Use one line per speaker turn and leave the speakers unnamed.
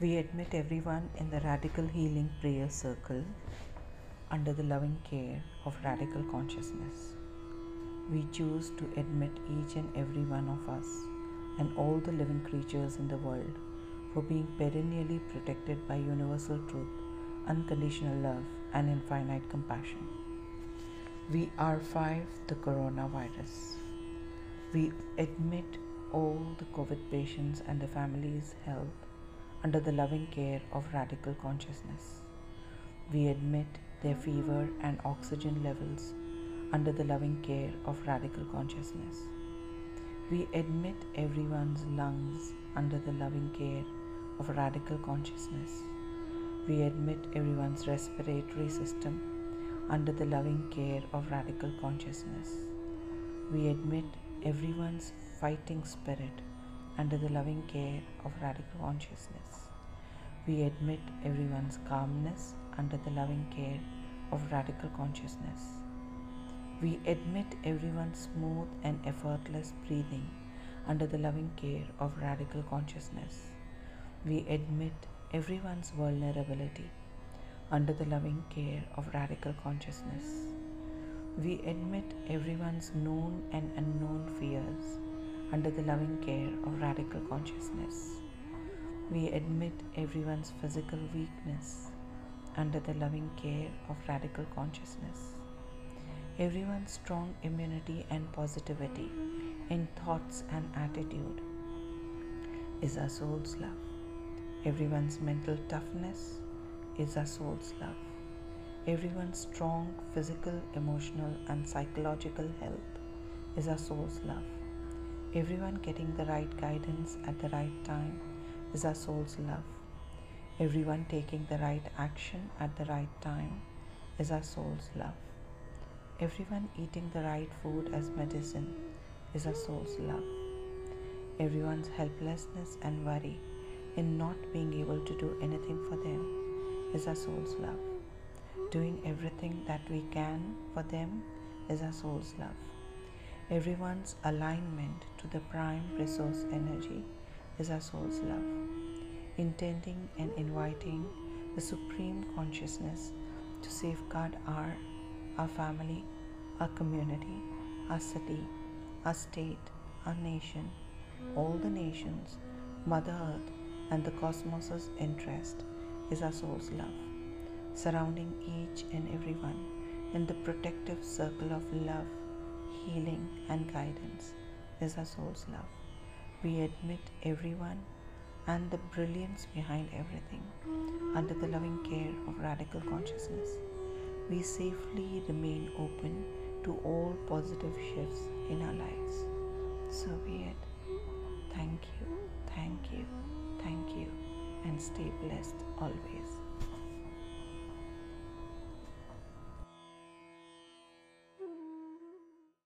We admit everyone in the Radical Healing Prayer Circle under the loving care of Radical Consciousness. We choose to admit each and every one of us and all the living creatures in the world for being perennially protected by universal truth, unconditional love, and infinite compassion. We R5 the coronavirus. We admit all the COVID patients and their families' health under the loving care of radical consciousness. We admit their fever and oxygen levels under the loving care of radical consciousness. We admit everyone's lungs under the loving care of radical consciousness. We admit everyone's respiratory system under the loving care of radical consciousness. We admit everyone's fighting spirit under the loving care of radical consciousness. We admit everyone's calmness under the loving care of radical consciousness. We admit everyone's smooth and effortless breathing under the loving care of radical consciousness. We admit everyone's vulnerability under the loving care of radical consciousness. We admit everyone's known and unknown fears under the loving care of radical consciousness. We admit everyone's physical weakness under the loving care of radical consciousness. Everyone's strong immunity and positivity in thoughts and attitude is our soul's love. Everyone's mental toughness is our soul's love. Everyone's strong physical, emotional, and psychological health is our soul's love. Everyone getting the right guidance at the right time is our soul's love. Everyone taking the right action at the right time is our soul's love. Everyone eating the right food as medicine is our soul's love. Everyone's helplessness and worry in not being able to do anything for them is our soul's love. Doing everything that we can for them is our soul's love. Everyone's alignment to the prime resource energy is our soul's love. Intending and inviting the supreme consciousness to safeguard our, our family, our community, our city, our state, our nation, all the nations, Mother Earth, and the cosmos's interest is our soul's love, surrounding each and everyone in the protective circle of love, healing, and guidance is our soul's love. We admit everyone and the brilliance behind everything under the loving care of radical consciousness. We safely remain open to all positive shifts in our lives. So be it. Thank you, thank you, thank you, and stay blessed always.